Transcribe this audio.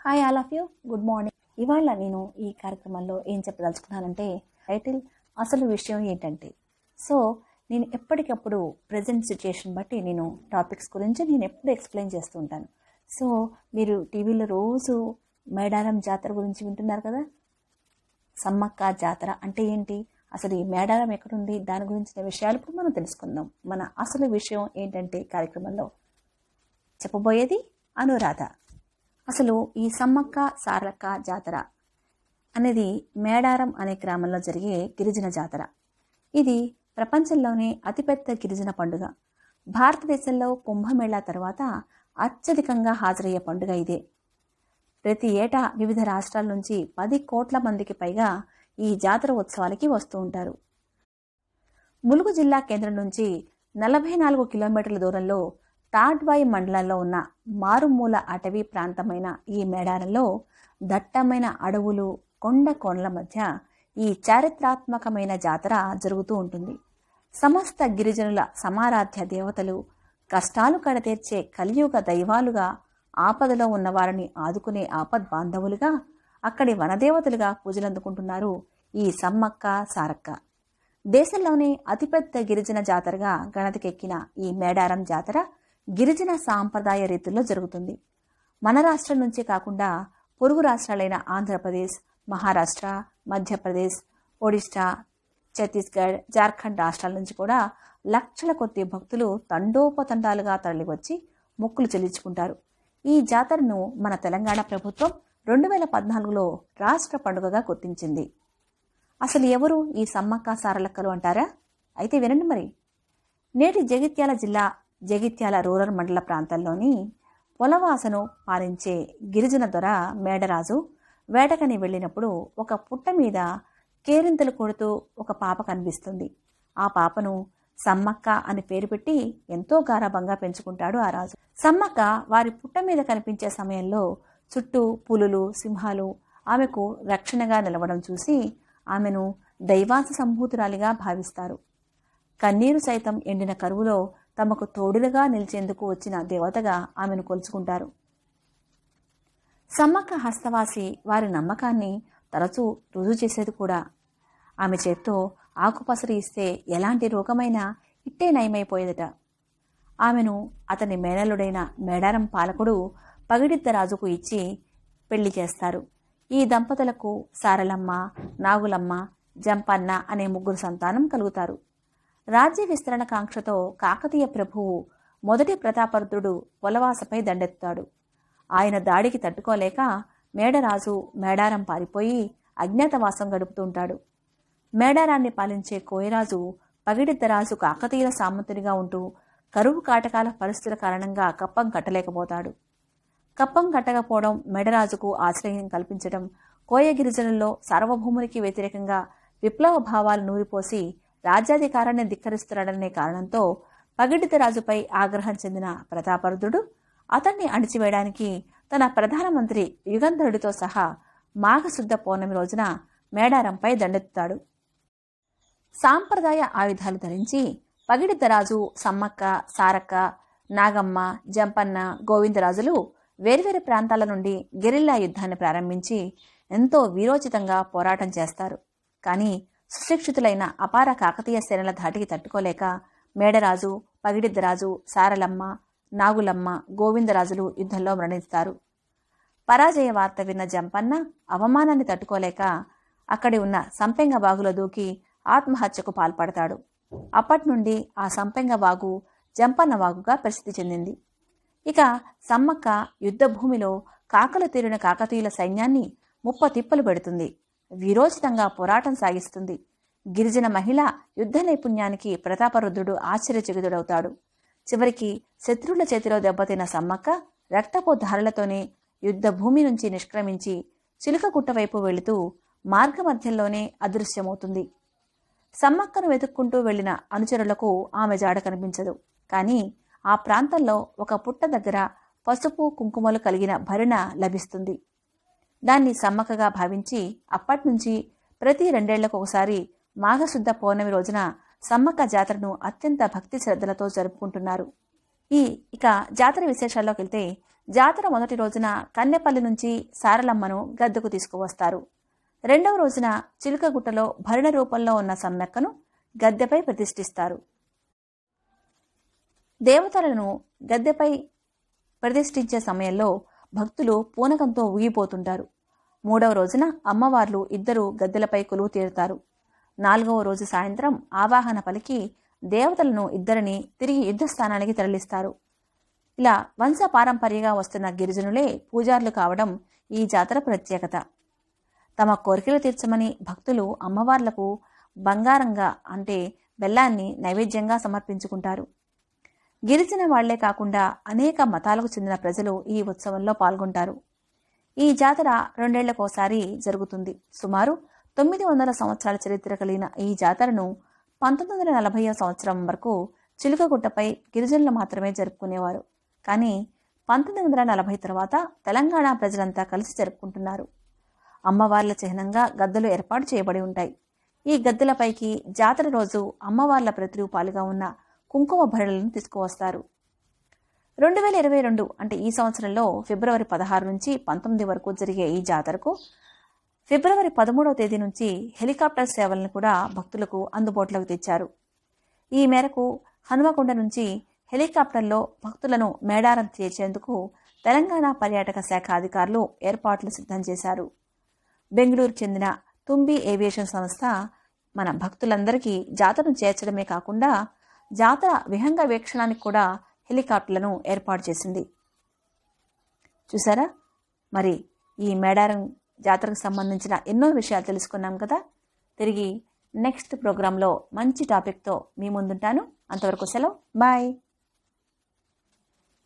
Hi all of you good morning ఇవాళ నేను ఈ కార్యక్రమంలో ఏం చెప్పదలుచుకున్నానంటే టైటిల్ అసలు విషయం ఏంటంటే సో నేను ఎప్పటికప్పుడు ప్రజెంట్ సిచ్యుయేషన్ బట్టి నేను టాపిక్స్ గురించి నేను ఎప్పుడు ఎక్స్ప్లెయిన్ చేస్తూ ఉంటాను. సో మీరు టీవీలో రోజు మేడారం జాతర గురించి వింటున్నారు కదా? సమ్మక్క జాతర అంటే ఏంటి? అసలు ఈ మేడారం ఎక్కడుంది? దాని గురించిన విషయాలు ఇప్పుడు మనం తెలుసుకుందాం. మన అసలు విషయం ఏంటంటే కార్యక్రమంలో చెప్పబోయేది అనురాధ. అసలు ఈ సమ్మక్క సారక్క జాతర అనేది మేడారం అనే గ్రామంలో జరిగే గిరిజన జాతర. ఇది ప్రపంచంలోనే అతిపెద్ద గిరిజన పండుగ. భారతదేశంలో కుంభమేళా తర్వాత అత్యధికంగా హాజరయ్యే పండుగ ఇదే. ప్రతి ఏటా వివిధ రాష్ట్రాల నుంచి పది కోట్ల మందికి పైగా ఈ జాతర ఉత్సవాలకి వస్తూ ఉంటారు. ములుగు జిల్లా కేంద్రం నుంచి నలభై నాలుగు కిలోమీటర్ల దూరంలో తాడ్వాయి మండలంలో ఉన్న మారుమూల అటవీ ప్రాంతమైన ఈ మేడారంలో దట్టమైన అడవులు కొండ కోణల మధ్య ఈ చారిత్రాత్మకమైన జాతర జరుగుతూ ఉంటుంది. సమస్త గిరిజనుల సమారాధ్య దేవతలు కష్టాలు కడతీర్చే కలియుగ దైవాలుగా ఆపదలో ఉన్నవారిని ఆదుకునే ఆపద్ బాంధవులుగా అక్కడి వనదేవతలుగా పూజలందుకుంటున్నారు ఈ సమ్మక్క సారక్క. దేశంలోనే అతిపెద్ద గిరిజన జాతరగా గణతికెక్కిన ఈ మేడారం జాతర గిరిజన సాంప్రదాయ రీతుల్లో జరుగుతుంది. మన రాష్ట్రం నుంచే కాకుండా పొరుగు రాష్ట్రాలైన ఆంధ్రప్రదేశ్ మహారాష్ట్ర మధ్యప్రదేశ్ ఒడిశా ఛత్తీస్గఢ్ జార్ఖండ్ రాష్ట్రాల నుంచి కూడా లక్షల కొద్ది భక్తులు తండోపతండాలుగా తరలివచ్చి మొక్కులు చెల్లించుకుంటారు. ఈ జాతరను మన తెలంగాణ ప్రభుత్వం రెండు వేల పద్నాలుగులో రాష్ట్ర పండుగగా గుర్తించింది. అసలు ఎవరు ఈ సమ్మక్క సారలక్కలు అంటారా? అయితే వినండి మరి. నేటి జగిత్యాల జిల్లా జగిత్యాల రూరల్ మండల ప్రాంతంలోని పొలవాసను పాలించే గిరిజన దొర మేడరాజు వేటకని వెళ్ళినప్పుడు ఒక పుట్ట మీద కేరింతలు కొడుతూ ఒక పాప కనిపిస్తుంది. ఆ పాపను సమ్మక్క అని పేరు పెట్టి ఎంతో గారాభంగా పెంచుకుంటాడు ఆ రాజు. సమ్మక్క వారి పుట్ట మీద కనిపించే సమయంలో చుట్టూ పులులు సింహాలు ఆమెకు రక్షణగా నిలవడం చూసి ఆమెను దైవాంశ సంభూతురాలిగా భావిస్తారు. కన్నీరు సైతం ఎండిన కరువులో తమకు తోడులుగా నిలిచేందుకు వచ్చిన దేవతగా ఆమెను కొలుచుకుంటారు. సమ్మక్క హస్తవాసి వారి నమ్మకాన్ని తరచూ రుజువు చేసేది కూడా. ఆమె చేత్తో ఆకుపసరి ఇస్తే ఎలాంటి రోగమైనా ఇట్టే నయమైపోయేదట. ఆమెను అతని మేనలుడైన మేడారం పాలకుడు పగిడిద్దరాజుకు ఇచ్చి పెళ్ళి చేస్తారు. ఈ దంపతులకు సారలమ్మ నాగులమ్మ జంపన్న అనే ముగ్గురు సంతానం కలుగుతారు. రాజ్య విస్తరణ కాంక్షతో కాకతీయ ప్రభువు మొదటి ప్రతాపరుద్రుడు వలవాసపై దండెత్తాడు. ఆయన దాడికి తట్టుకోలేక మేడరాజు మేడారం పారిపోయి అజ్ఞాతవాసం గడుపుతుంటాడు. మేడారాన్ని పాలించే కోయరాజు పగిడిద్దరాజు కాకతీయుల సామంతునిగా ఉంటూ కరువు కాటకాల పరిస్థితుల కారణంగా కప్పం కట్టలేకపోతాడు. కప్పం కట్టకపోవడం మెడరాజుకు ఆశ్రయం కల్పించడం కోయ గిరిజనుల్లో సార్వభౌమునికి వ్యతిరేకంగా విప్లవ భావాలు నూరిపోసి రాజ్యాధికారాన్ని ధిక్కరిస్తున్నాడనే కారణంతో పగిడిత రాజుపై ఆగ్రహం చెందిన ప్రతాపరుద్రుడు అతన్ని అణిచివేయడానికి తన ప్రధానమంత్రి యుగంధరుడితో సహా మాఘశుద్ధ పౌర్ణమి రోజున మేడారంపై దండెత్తుతాడు. సాంప్రదాయ ఆయుధాలు ధరించి పగిడిద్దరాజు సమ్మక్క సారక్క నాగమ్మ జంపన్న గోవిందరాజులు వేర్వేరు ప్రాంతాల నుండి గెరిల్లా యుద్ధాన్ని ప్రారంభించి ఎంతో వీరోచితంగా పోరాటం చేస్తారు. కానీ సుశిక్షితులైన అపార కాకతీయ సేనల ధాటికి తట్టుకోలేక మేడరాజు పగిడిద్దరాజు సారలమ్మ నాగులమ్మ గోవిందరాజులు యుద్ధంలో మరణిస్తారు. పరాజయ వార్త విన్న జంపన్న అవమానాన్ని తట్టుకోలేక అక్కడి ఉన్న సంపెంగ బాగులో దూకి ఆత్మహత్యకు పాల్పడతాడు. అప్పటి నుండి ఆ సంపెంగ వాగు జంపన్న వాగుగా ప్రసిద్ధి చెందింది. ఇక సమ్మక్క యుద్ధభూమిలో కాకలు తీరిన కాకతీయుల సైన్యాన్ని ముప్ప తిప్పలు పెడుతుంది. వీరోచితంగా పోరాటం సాగిస్తుంది. గిరిజన మహిళ యుద్ధ నైపుణ్యానికి ప్రతాపరుద్రుడు ఆశ్చర్యచకితుడవుతాడు. చివరికి శత్రువుల చేతిలో దెబ్బతిన్న సమ్మక్క రక్తపోధారలతోనే యుద్ధ భూమి నుంచి నిష్క్రమించి చిలుకకుట్ట వైపు వెళుతూ మార్గమధ్యంలోనే అదృశ్యమవుతుంది. సమ్మక్కను వెతుక్కుంటూ వెళ్ళిన అనుచరులకు ఆమె జాడ కనిపించదు. కానీ ఆ ప్రాంతంలో ఒక పుట్ట దగ్గర పసుపు కుంకుమలు కలిగిన భరిణ లభిస్తుంది. దాన్ని సమ్మక్కగా భావించి అప్పట్నుంచి ప్రతి రెండేళ్ళకు ఒకసారి మాఘశుద్ధ పౌర్ణమి రోజున సమ్మక్క జాతరను అత్యంత భక్తి శ్రద్ధలతో జరుపుకుంటున్నారు. ఈ ఇక జాతర విశేషాల్లోకి వెళ్తే జాతర మొదటి రోజున కన్నెపల్లి నుంచి సారలమ్మను గద్దెకు తీసుకువస్తారు. రెండవ రోజున చిలుకగుట్టలో భరణ రూపంలో ఉన్న సమ్మెక్కను గద్దెపై ప్రతిష్ఠిస్తారు. దేవతలను గద్దెపై ప్రతిష్ఠించే సమయంలో భక్తులు పూనకంతో ఊగిపోతుంటారు. మూడవ రోజున అమ్మవార్లు ఇద్దరు గద్దెలపై కొలువు తీరుతారు. నాలుగవ రోజు సాయంత్రం ఆవాహన పలికి దేవతలను ఇద్దరిని తిరిగి యుద్ధస్థానానికి తరలిస్తారు. ఇలా వంశ పారంపర్యగా వస్తున్న గిరిజనులే పూజార్లు కావడం ఈ జాతర ప్రత్యేకత. తమ కోరికలు తీర్చమని భక్తులు అమ్మవార్లకు బంగారంగా అంటే బెల్లాన్ని నైవేద్యంగా సమర్పించుకుంటారు. గిరిజన వాళ్ళే కాకుండా అనేక మతాలకు చెందిన ప్రజలు ఈ ఉత్సవంలో పాల్గొంటారు. ఈ జాతర రెండేళ్ళకోసారి జరుగుతుంది. సుమారు తొమ్మిది వందల సంవత్సరాల చరిత్ర కలిగిన ఈ జాతరను పంతొమ్మిది వందల నలభై సంవత్సరం వరకు చిలుకగుట్టపై గిరిజనులు మాత్రమే జరుపుకునేవారు. కానీ పంతొమ్మిది వందల నలభై తర్వాత తెలంగాణ ప్రజలంతా కలిసి జరుపుకుంటున్నారు. అమ్మవార్ల చిహ్నంగా గద్దెలు ఏర్పాటు చేయబడి ఉంటాయి. ఈ గద్దెలపైకి జాతర రోజు అమ్మవార్ల ప్రతిరూపాలుగా ఉన్న కుంకుమ భరణలను తీసుకువస్తారు. రెండు వేల ఇరవై రెండు అంటే ఈ సంవత్సరంలో ఫిబ్రవరి పదహారు నుంచి పంతొమ్మిది వరకు జరిగే ఈ జాతరకు ఫిబ్రవరి పదమూడవ తేదీ నుంచి హెలికాప్టర్ సేవలను కూడా భక్తులకు అందుబాటులోకి తెచ్చారు. ఈ మేరకు హనుమకొండ నుంచి హెలికాప్టర్లో భక్తులను మేడారం చేర్చేందుకు తెలంగాణ పర్యాటక శాఖ అధికారులు ఏర్పాట్లు సిద్ధం చేశారు. బెంగళూరు చెందిన తుంబి ఏవియేషన్ సంస్థ మన భక్తులందరికీ జాతరను చేర్చడమే కాకుండా జాతర విహంగ వీక్షణానికి కూడా హెలికాప్టర్లను ఏర్పాటు చేసింది. చూసారా మరి ఈ మేడారం జాతరకు సంబంధించిన ఎన్నో విషయాలు తెలుసుకున్నాం కదా? తిరిగి నెక్స్ట్ ప్రోగ్రాంలో మంచి టాపిక్తో మీ ముందుంటాను. అంతవరకు సెలవు. బాయ్.